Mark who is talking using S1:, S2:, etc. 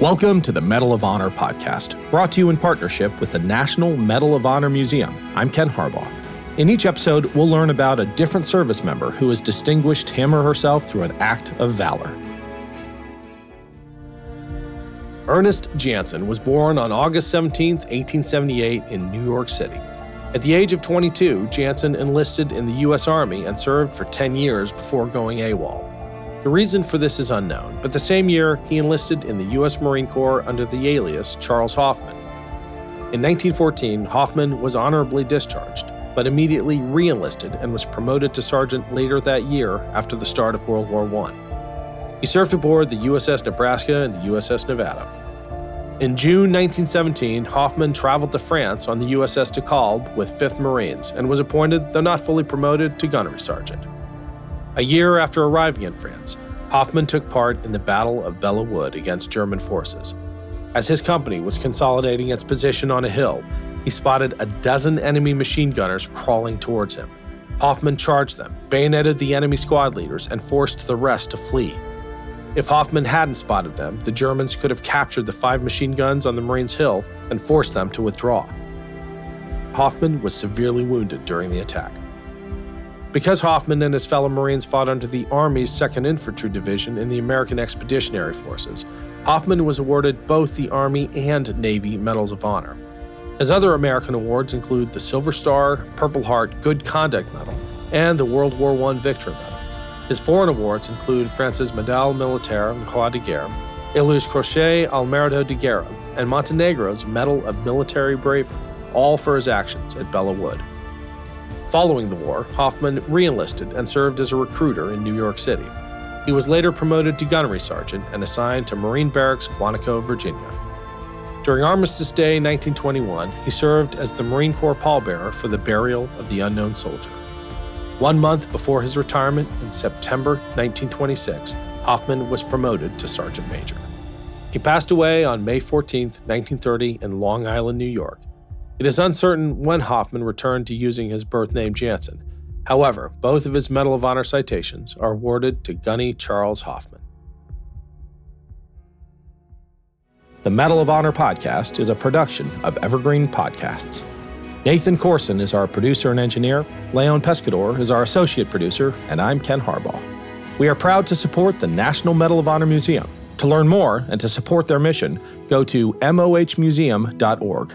S1: Welcome to the Medal of Honor podcast, brought to you in partnership with the National Medal of Honor Museum. I'm Ken Harbaugh. In each episode, we'll learn about a different service member who has distinguished him or herself through an act of valor. Ernest Janson was born on August 17, 1878, in New York City. At the age of 22, Janson enlisted in the U.S. Army and served for 10 years before going AWOL. The reason for this is unknown, but the same year he enlisted in the U.S. Marine Corps under the alias Charles Hoffman. In 1914, Hoffman was honorably discharged, but immediately re-enlisted and was promoted to sergeant later that year after the start of World War I. He served aboard the USS Nebraska and the USS Nevada. In June 1917, Hoffman traveled to France on the USS de Kalb with 5th Marines and was appointed, though not fully promoted, to gunnery sergeant. A year after arriving in France, Hoffman took part in the Battle of Belleau Wood against German forces. As his company was consolidating its position on a hill, he spotted a dozen enemy machine gunners crawling towards him. Hoffman charged them, bayoneted the enemy squad leaders, and forced the rest to flee. If Hoffman hadn't spotted them, the Germans could have captured the five machine guns on the Marines' hill and forced them to withdraw. Hoffman was severely wounded during the attack. Because Hoffman and his fellow Marines fought under the Army's 2nd Infantry Division in the American Expeditionary Forces, Hoffman was awarded both the Army and Navy Medals of Honor. His other American awards include the Silver Star, Purple Heart Good Conduct Medal, and the World War I Victory Medal. His foreign awards include France's Médaille Militaire and Croix de Guerre, Italy's Croce al Merito de Guerra, and Montenegro's Medal of Military Bravery, all for his actions at Belleau Wood. Following the war, Hoffman reenlisted and served as a recruiter in New York City. He was later promoted to gunnery sergeant and assigned to Marine Barracks, Quantico, Virginia. During Armistice Day 1921, he served as the Marine Corps pallbearer for the burial of the unknown soldier. One month before his retirement in September 1926, Hoffman was promoted to sergeant major. He passed away on May 14, 1930, in Long Island, New York. It is uncertain when Hoffman returned to using his birth name Janson. However, both of his Medal of Honor citations are awarded to Gunny Charles Hoffman. The Medal of Honor podcast is a production of Evergreen Podcasts. Nathan Corson is our producer and engineer, Leon Pescador is our associate producer, and I'm Ken Harbaugh. We are proud to support the National Medal of Honor Museum. To learn more and to support their mission, go to mohmuseum.org.